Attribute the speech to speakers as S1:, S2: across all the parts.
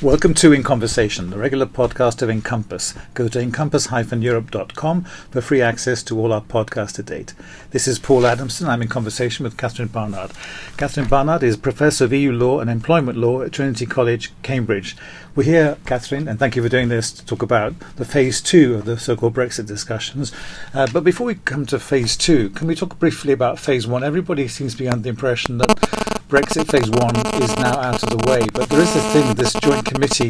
S1: Welcome to In Conversation, the regular podcast of Encompass. Go to encompass-europe.com for free access to all our podcasts to date. This is Paul Adamson. I'm in conversation with Catherine Barnard. Catherine Barnard is Professor of EU Law and Employment Law at Trinity College, Cambridge. We're here, Catherine, and thank you for doing this, to talk about the phase two of the so-called Brexit discussions. Uh, but before we come to phase two, can we talk briefly about phase one? Everybody seems to be under the impression that Brexit phase one is now out of the way, but there is a thing, this joint committee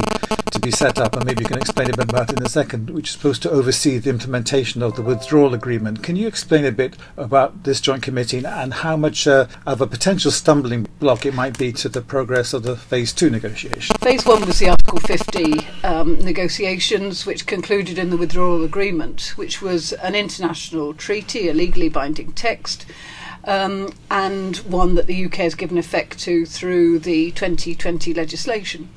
S1: to be set up, and maybe you can explain a bit about it in a second, which is supposed to oversee the implementation of the withdrawal agreement. Can you explain a bit about this joint committee and how much uh, of a potential stumbling block it might be to the progress of the phase two negotiation?
S2: Phase one was the Article 50 um, negotiations, which concluded in the withdrawal agreement, which was an international treaty, a legally binding text um, and one that the UK has given effect to through the 2020 legislation.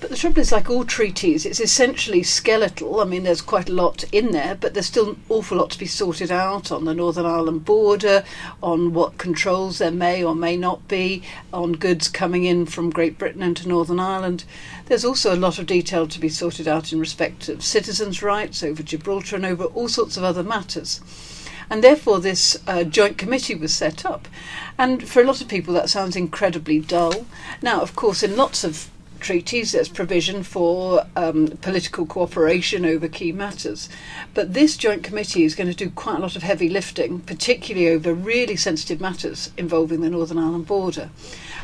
S2: But the trouble is, like all treaties, it's essentially skeletal. I mean, there's quite a lot in there, but there's still an awful lot to be sorted out on the Northern Ireland border, on what controls there may or may not be, on goods coming in from Great Britain into Northern Ireland. There's also a lot of detail to be sorted out in respect of citizens' rights over Gibraltar and over all sorts of other matters and therefore this uh, joint committee was set up. And for a lot of people, that sounds incredibly dull. Now, of course, in lots of treaties, there's provision for um, political cooperation over key matters. But this joint committee is going to do quite a lot of heavy lifting, particularly over really sensitive matters involving the Northern Ireland border.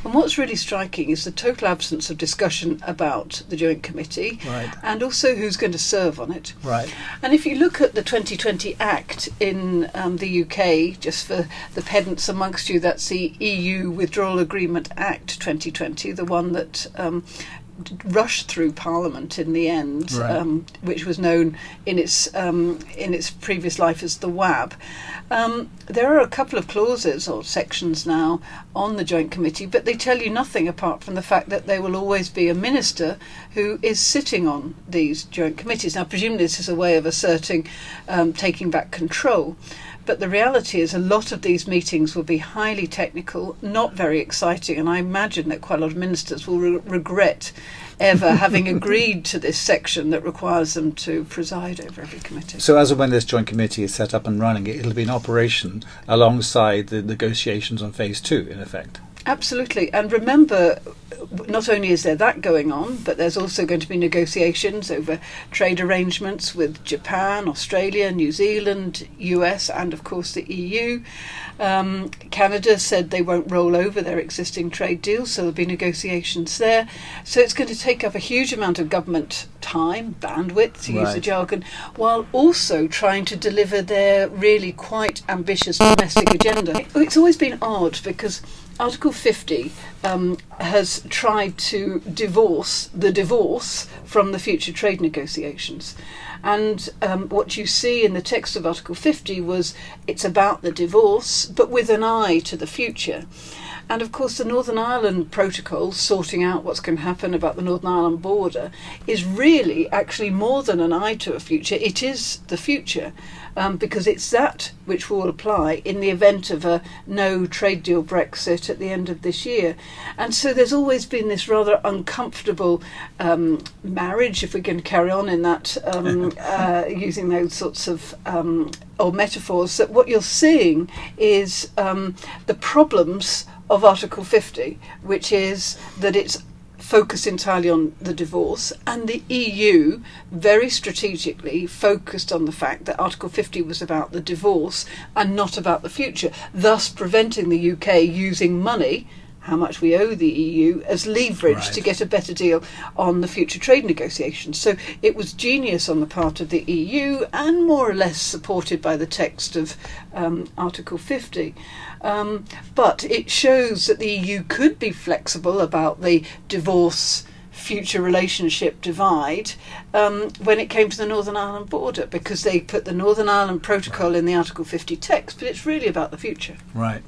S2: And what's really striking is the total absence of discussion about the Joint Committee
S1: right.
S2: and also who's going to serve on it.
S1: Right.
S2: And if you look at the 2020 Act in um, the UK, just for the pedants amongst you, that's the EU Withdrawal Agreement Act 2020, the one that um, rushed through Parliament in the end,
S1: right.
S2: um, which was known in its um, in its previous life as the WAB. Um, there are a couple of clauses or sections now on the Joint Committee, but they tell you nothing apart from the fact that there will always be a minister who is sitting on these joint committees. Now, presumably, this is a way of asserting um, taking back control. But the reality is, a lot of these meetings will be highly technical, not very exciting, and I imagine that quite a lot of ministers will re- regret ever having agreed to this section that requires them to preside over every committee.
S1: So, as and when this joint committee is set up and running, it'll be in operation alongside the negotiations on phase two, in effect.
S2: Absolutely. And remember, not only is there that going on, but there's also going to be negotiations over trade arrangements with Japan, Australia, New Zealand, US, and of course the EU. Um, Canada said they won't roll over their existing trade deals, so there'll be negotiations there. So it's going to take up a huge amount of government time, bandwidth, to right. use the jargon, while also trying to deliver their really quite ambitious domestic agenda. It's always been odd because Article 50 um, has tried to divorce the divorce from the future trade negotiations. And um, what you see in the text of Article 50 was it's about the divorce, but with an eye to the future. And of course, the Northern Ireland Protocol, sorting out what's going to happen about the Northern Ireland border, is really actually more than an eye to a future. It is the future um, because it's that which will apply in the event of a no trade deal Brexit at the end of this year. And so there's always been this rather uncomfortable um, marriage, if we can carry on in that, um, uh, using those sorts of um, or metaphors, that what you're seeing is um, the problems of Article 50, which is that it's focused entirely on the divorce, and the EU very strategically focused on the fact that Article 50 was about the divorce and not about the future, thus preventing the UK using money how much we owe the EU as leverage right. to get a better deal on the future trade negotiations. So it was genius on the part of the EU and more or less supported by the text of um, Article 50. Um, but it shows that the EU could be flexible about the divorce future relationship divide um, when it came to the Northern Ireland border because they put the Northern Ireland Protocol in the Article 50 text, but it's really about the future.
S1: Right.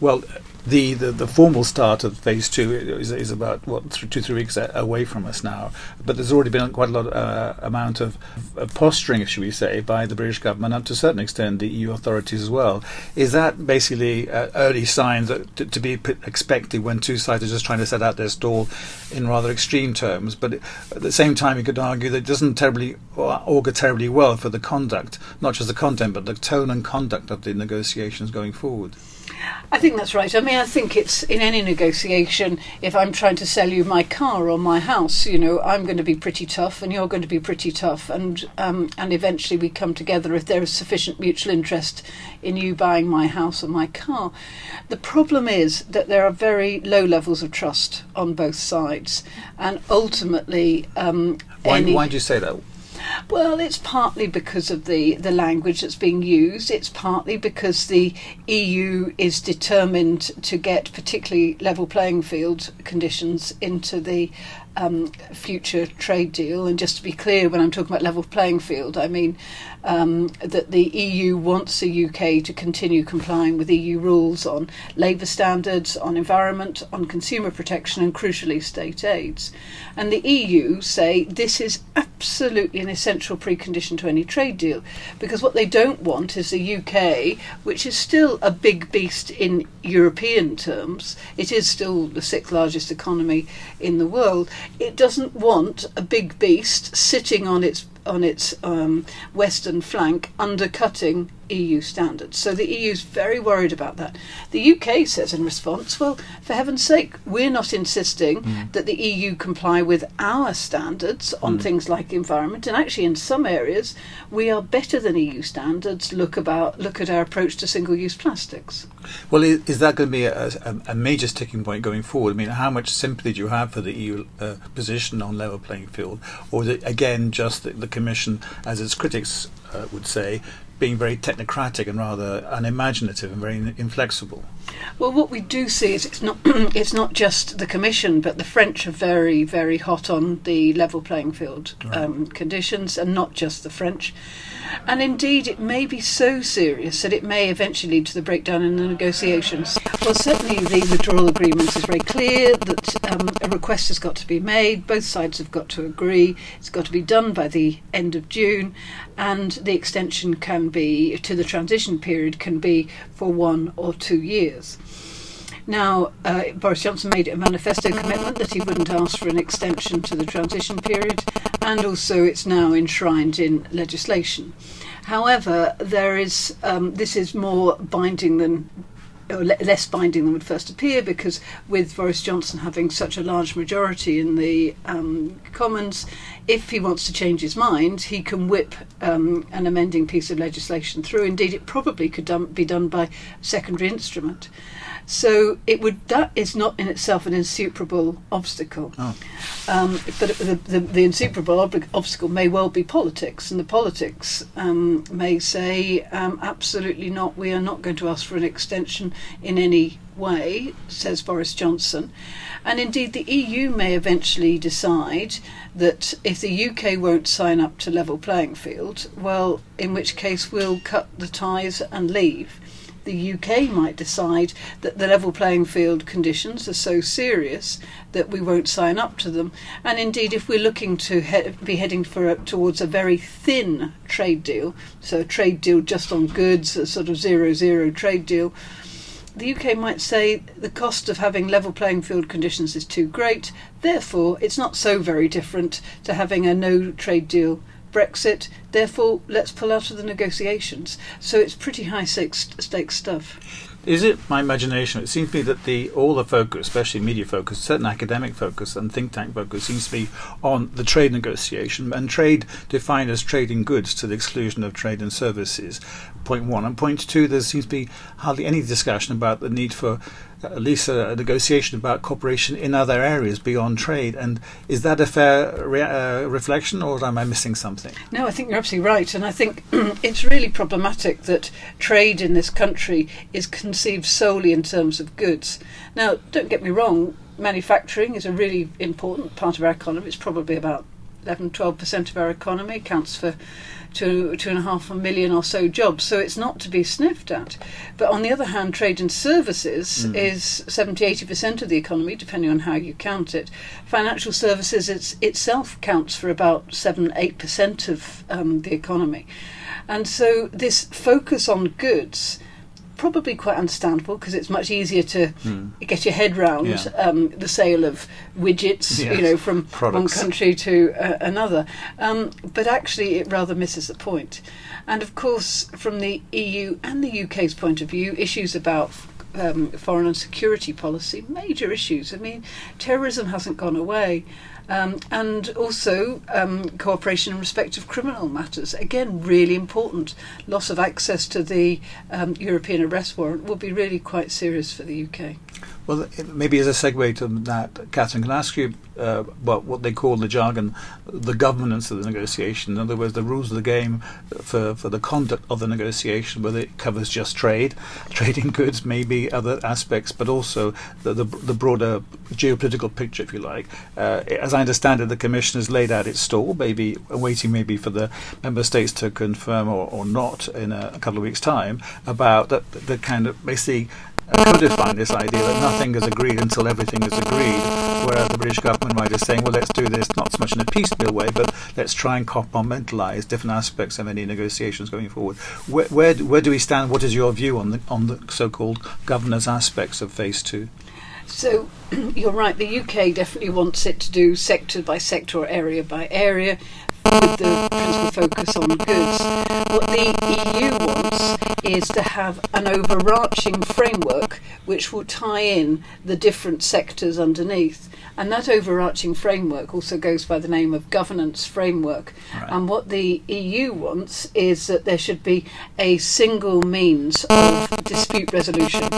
S1: Well, the, the, the formal start of phase two is, is about what two three weeks away from us now. But there's already been quite a lot uh, amount of, of posturing, should we say, by the British government and to a certain extent the EU authorities as well. Is that basically uh, early signs that, to, be p- expected when two sides are just trying to set out their stall in rather extreme terms? But at the same time, you could argue that it doesn't terribly augur terribly well for the conduct, not just the content, but the tone and conduct of the negotiations going forward.
S2: I think that's right. I mean, I think it's in any negotiation, if I'm trying to sell you my car or my house, you know, I'm going to be pretty tough and you're going to be pretty tough. And, um, and eventually we come together if there is sufficient mutual interest in you buying my house or my car. The problem is that there are very low levels of trust on both sides. And ultimately, um,
S1: Why,
S2: any-
S1: why do you say that?
S2: Well, it's partly because of the, the language that's being used. It's partly because the EU is determined to get particularly level playing field conditions into the um, future trade deal. And just to be clear, when I'm talking about level playing field, I mean um, that the EU wants the UK to continue complying with EU rules on labour standards, on environment, on consumer protection, and crucially, state aids. And the EU say this is absolutely an essential precondition to any trade deal because what they don't want is the UK, which is still a big beast in European terms, it is still the sixth largest economy in the world. It doesn't want a big beast sitting on its on its um, western flank undercutting EU standards. So the EU is very worried about that. The UK says in response, well, for heaven's sake, we're not insisting
S1: Mm.
S2: that the EU comply with our standards on
S1: Mm.
S2: things like environment, and actually in some areas we are better than EU standards. Look about look at our approach to single-use plastics.
S1: Well, is that going to be a, a, a major sticking point going forward? I mean, how much sympathy do you have for the EU uh, position on level playing field, or is it again just the, the Commission, as its critics uh, would say, being very technocratic and rather unimaginative and very in- inflexible?
S2: Well, what we do see is it's not it's not just the Commission, but the French are very very hot on the level playing field um, conditions, and not just the French. And indeed, it may be so serious that it may eventually lead to the breakdown in the negotiations. Well, certainly the withdrawal agreement is very clear that um, a request has got to be made. Both sides have got to agree. It's got to be done by the end of June, and the extension can be to the transition period can be for one or two years. Now, uh, Boris Johnson made a manifesto commitment that he wouldn't ask for an extension to the transition period, and also it's now enshrined in legislation. However, there is um, this is more binding than or less binding than would first appear because with Boris Johnson having such a large majority in the um, Commons, if he wants to change his mind, he can whip um, an amending piece of legislation through. Indeed, it probably could done, be done by secondary instrument. So it would that is not in itself an insuperable obstacle.
S1: Oh.
S2: Um, but the, the, the insuperable ob- obstacle may well be politics, and the politics um, may say, um, absolutely not, we are not going to ask for an extension in any way, says Boris Johnson. And indeed, the EU may eventually decide that if the UK won't sign up to level playing field, well, in which case we'll cut the ties and leave the UK might decide that the level playing field conditions are so serious that we won't sign up to them. And indeed, if we're looking to he- be heading for a, towards a very thin trade deal, so a trade deal just on goods, a sort of zero zero trade deal. The UK might say the cost of having level playing field conditions is too great, therefore, it's not so very different to having a no trade deal Brexit, therefore let's pull out of the negotiations. So it's pretty high stakes, stuff.
S1: Is it my imagination? It seems to me that the all the focus, especially media focus, certain academic focus and think tank focus, seems to be on the trade negotiation and trade defined as trading goods to the exclusion of trade and services. Point one and point two, there seems to be hardly any discussion about the need for at least a, negotiation about cooperation in other areas beyond trade. And is that a fair re- uh, reflection, or am I missing something?
S2: No, I think you're absolutely right, and I think it's really problematic that trade in this country is conceived solely in terms of goods. Now, don't get me wrong, manufacturing is a really important part of our economy. It's probably about 11 12% of our economy, accounts for two, two and a half million or so jobs. So it's not to be sniffed at. But on the other hand, trade and services mm. is 70 80% of the economy, depending on how you count it. Financial services it's, itself counts for about 7 8% of um, the economy. And so this focus on goods probably quite understandable because it's much easier to mm. get your head round yeah. um, the sale of widgets, yes. you know, from Products. one country to uh, another. Um, but actually, it rather misses the point. And of course, from the EU and the UK's point of view, issues about um, foreign and security policy, major issues. I mean, terrorism hasn't gone away. Um, and also um, cooperation in respect of criminal matters. Again, really important. Loss of access to the um, European arrest warrant will be really quite serious for the UK.
S1: Well, maybe as a segue to that, Catherine, can I ask you uh, what what they call the jargon, the governance of the negotiation? In other words, the rules of the game for, for the conduct of the negotiation, whether it covers just trade, trading goods, maybe other aspects, but also the the, the broader geopolitical picture, if you like. Uh, as I understand it, the Commission has laid out its stall, maybe waiting maybe for the member states to confirm or, or not in a, a couple of weeks' time about the, the kind of basically codifying this idea that nothing is agreed until everything is agreed, whereas the British government might be saying, well, let's do this not so much in a piecemeal way, but let's try and compartmentalize different aspects of any negotiations going forward. Where, where, where do we stand? What is your view on the, on the so-called governance aspects of Phase 2?
S2: So you're right, the UK definitely wants it to do sector by sector or area by area with the principal focus on goods. What the EU wants is to have an overarching framework which will tie in the different sectors underneath. And that overarching framework also goes by the name of governance framework. Right. And what the EU wants is that there should be a single means of dispute resolution,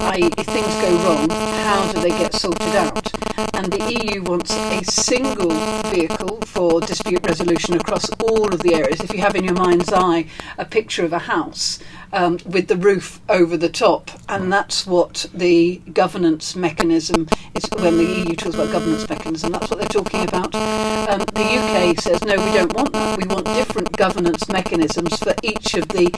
S2: i.e., if things go wrong, how do they get sorted out? And the EU wants a single vehicle for dispute resolution across all of the areas. If you have in your mind's eye a picture of a house, um, with the roof over the top, and that's what the governance mechanism is. When the EU talks about governance mechanism, that's what they're talking about. Um, the UK says no, we don't want that. We want different governance mechanisms for each of the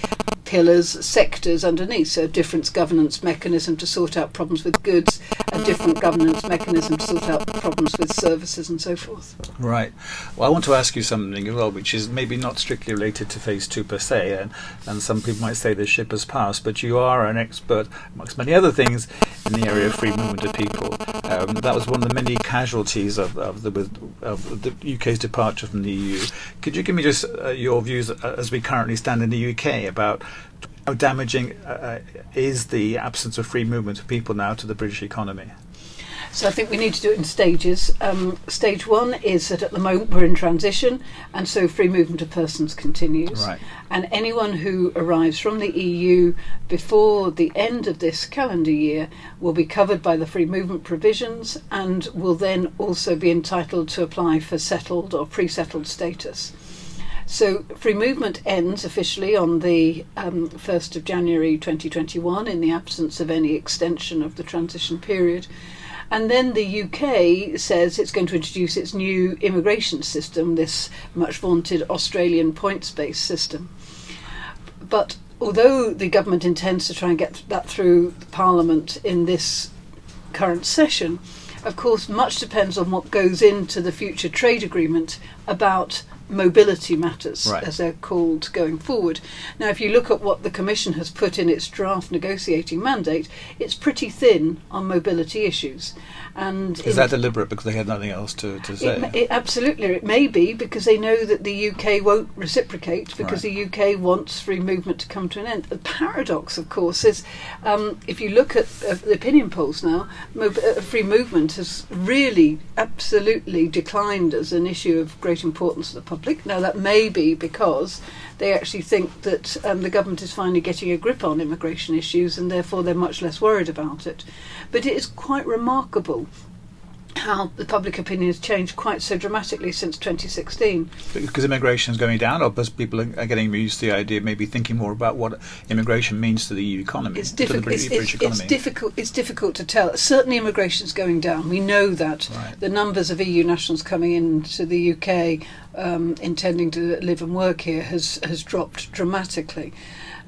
S2: pillars, sectors underneath. So, a different governance mechanism to sort out problems with goods, a different governance mechanism to sort out problems with services, and so forth.
S1: Right. Well, I want to ask you something as well, which is maybe not strictly related to phase two per se, and, and some people might say the ship has passed, but you are an expert, amongst many other things, in the area of free movement of people. Um, that was one of the many casualties of, of, the, of the UK's departure from the EU. Could you give me just uh, your views uh, as we currently stand in the UK about how damaging uh, is the absence of free movement of people now to the British economy?
S2: So I think we need to do it in stages. Um, stage one is that at the moment we're in transition, and so free movement of persons continues.
S1: Right.
S2: And anyone who arrives from the EU before the end of this calendar year will be covered by the free movement provisions and will then also be entitled to apply for settled or pre settled status. So free movement ends officially on the um, 1st of January 2021 in the absence of any extension of the transition period. And then the UK says it's going to introduce its new immigration system, this much vaunted Australian points based system. But although the government intends to try and get that through Parliament in this current session, of course, much depends on what goes into the future trade agreement about mobility matters,
S1: right.
S2: as they're called going forward. Now, if you look at what the Commission has put in its draft negotiating mandate, it's pretty thin on mobility issues. And
S1: is that deliberate because they had nothing else to, to say?
S2: It, it, absolutely, it may be because they know that the UK won't reciprocate because right. the UK wants free movement to come to an end. The paradox, of course, is um, if you look at uh, the opinion polls now, uh, free movement has really absolutely declined as an issue of great importance to the public. Now, that may be because they actually think that um, the government is finally getting a grip on immigration issues and therefore they're much less worried about it. But it is quite remarkable how the public opinion has changed quite so dramatically since 2016.
S1: Because immigration is going down, or because people are getting used to the idea, of maybe thinking more about what immigration means to the EU economy,
S2: It's,
S1: to the
S2: difficult.
S1: British,
S2: it's,
S1: British
S2: it's,
S1: economy.
S2: it's difficult. It's difficult to tell. Certainly, immigration is going down. We know that
S1: Right.
S2: the numbers of EU nationals coming into the UK, um, intending to live and work here, has has dropped dramatically.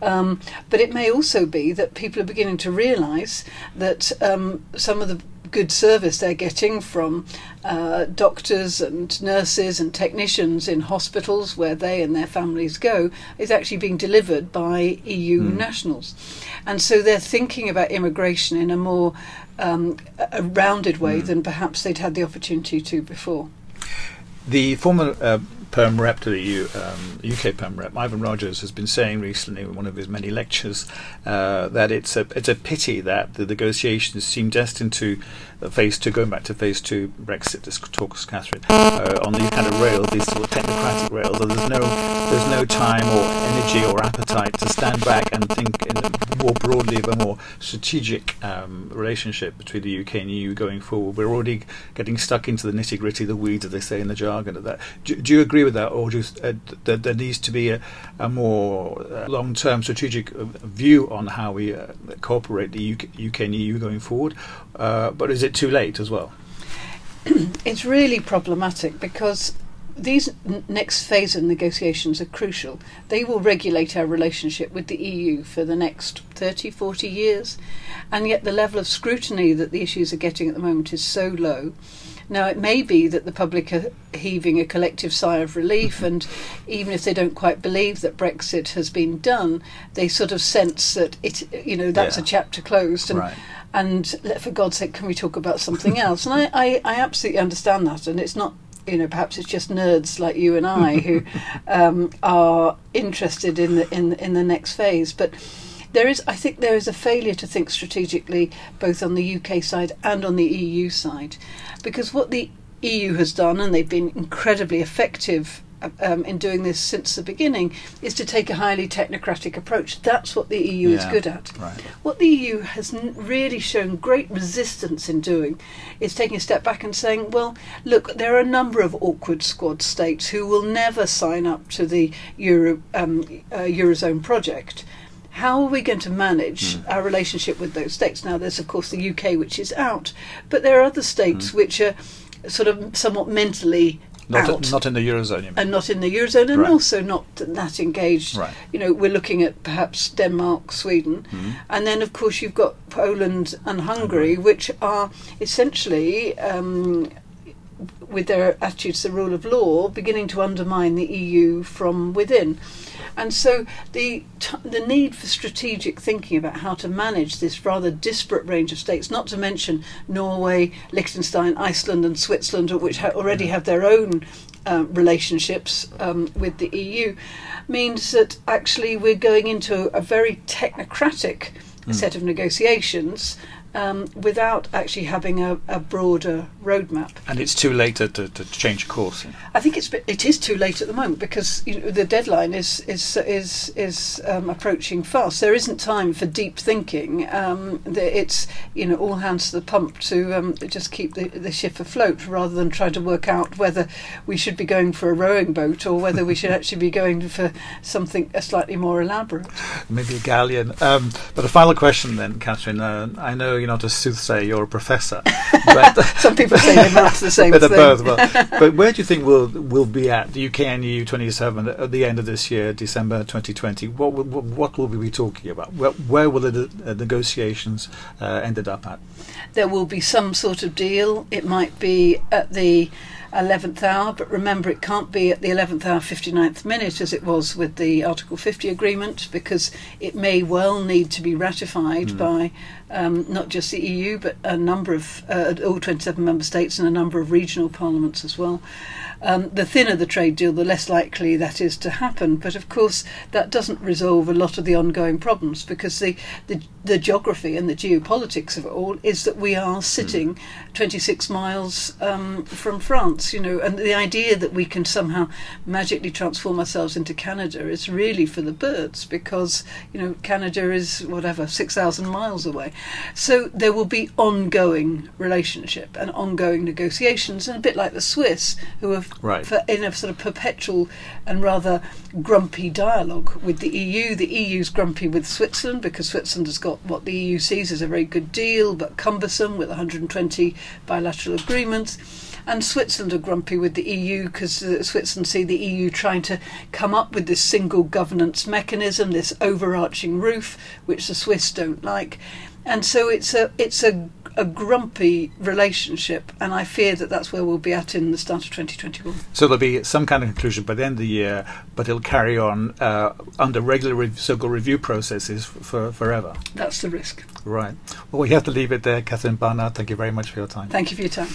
S2: Um, but it may also be that people are beginning to realise that um, some of the good service they're getting from uh, doctors and nurses and technicians in hospitals where they and their families go is actually being delivered by EU nationals. And so they're thinking about immigration in a more um, a rounded way than perhaps they'd had the opportunity to before.
S1: The former uh, Perm Rep to the EU, um, UK Perm Rep, Ivan Rogers, has been saying recently in one of his many lectures uh, that it's a it's a pity that the negotiations seem destined to phase two, going back to phase two Brexit. Talks, Catherine, uh, on these kind of rails, these sort of technocratic rails. That there's no there's no time or energy or appetite to stand back and think more broadly of a more strategic um, relationship between the UK and EU going forward. We're already getting stuck into the nitty gritty, the weeds, as they say in the jargon of that. Do, do you agree with that, or you, uh, that there needs to be a, a more uh, long-term strategic uh, view on how we uh, cooperate the UK, UK and EU going forward? Uh, but is it too late as well?
S2: It's really problematic because these n- next phase of negotiations are crucial. They will regulate our relationship with the EU for the next 30, 40 years, and yet the level of scrutiny that the issues are getting at the moment is so low. Now, it may be that the public are heaving a collective sigh of relief, and even if they don't quite believe that Brexit has been done, they sort of sense that it, you know, that's
S1: Yeah.
S2: a chapter closed. And
S1: Right.
S2: and let, for God's sake, can we talk about something else? And I, I, I absolutely understand that, and it's not, you know, perhaps it's just nerds like you and I who um, are interested in the in in the next phase, but. There is, I think, there is a failure to think strategically, both on the UK side and on the EU side, because what the EU has done, and they've been incredibly effective um, in doing this since the beginning, is to take a highly technocratic approach. That's what the EU is good at.
S1: right.
S2: What the EU has n- really shown great resistance in doing is taking a step back and saying, well, look, there are a number of awkward squad states who will never sign up to the Euro, um, uh, Eurozone project. How are we going to manage
S1: Hmm.
S2: our relationship with those states? Now, there's, of course, the UK, which is out, but there are other states which are sort of somewhat mentally.
S1: Not,
S2: out
S1: not in the eurozone.
S2: And not in the eurozone, and
S1: Right.
S2: also not that engaged.
S1: Right.
S2: You know, we're looking at perhaps Denmark, Sweden,
S1: Mm-hmm.
S2: and then of course you've got Poland and Hungary, which are essentially. Um, with their attitudes to the rule of law, beginning to undermine the EU from within, and so the t- the need for strategic thinking about how to manage this rather disparate range of states, not to mention Norway, Liechtenstein, Iceland, and Switzerland, which ha- already have their own um, relationships um, with the EU, means that actually we're going into a very technocratic set of negotiations um, without actually having a, a broader roadmap.
S1: And it's too late to, to, to change course.
S2: I think it's it is too late at the moment because you know, the deadline is is is is um, approaching fast. There isn't time for deep thinking. Um, it's you know all hands to the pump to um, just keep the, the ship afloat rather than try to work out whether we should be going for a rowing boat or whether we should actually be going for something slightly more elaborate.
S1: maybe a galleon. Um, but a final question then, Catherine. Uh, I know you're not a soothsayer, you're a professor. But
S2: Some people say they're not the same thing.
S1: both. But, but where do you think we'll we'll be at the UK and EU 27 at the end of this year, December 2020? What will, what will we be talking about? Where, where will the uh, negotiations uh, ended up at?
S2: there will be some sort of deal. It might be at the 11th hour, but remember it can't be at the 11th hour, 59th minute as it was with the Article 50 agreement because it may well need to be ratified by um, not just the EU but a number of, uh, all 27 member states and a number of regional parliaments as well. Um, the thinner the trade deal, the less likely that is to happen. But of course, that doesn't resolve a lot of the ongoing problems because the, the, the geography and the geopolitics of it all is that we are sitting mm. 26 miles um, from France, you know, and the idea that we can somehow magically transform ourselves into Canada is really for the birds because, you know, Canada is whatever, 6,000 miles away. So there will be ongoing relationship and ongoing negotiations, and a bit like the Swiss, who have
S1: right.
S2: in a sort of perpetual and rather grumpy dialogue with the EU. The EU's grumpy with Switzerland because Switzerland has got what the EU sees as a very good deal, but cumbersome with 120 bilateral agreements and Switzerland are grumpy with the EU because uh, Switzerland see the EU trying to come up with this single governance mechanism, this overarching roof, which the Swiss don't like, and so it's a it's a a grumpy relationship, and I fear that that's where we'll be at in the start of 2021.
S1: So there'll be some kind of conclusion by the end of the year, but it'll carry on uh, under regular re- so-called review processes for forever.
S2: That's the risk.
S1: Right. Well, we have to leave it there. Catherine Barnard, thank you very much for your time.
S2: Thank you for your time.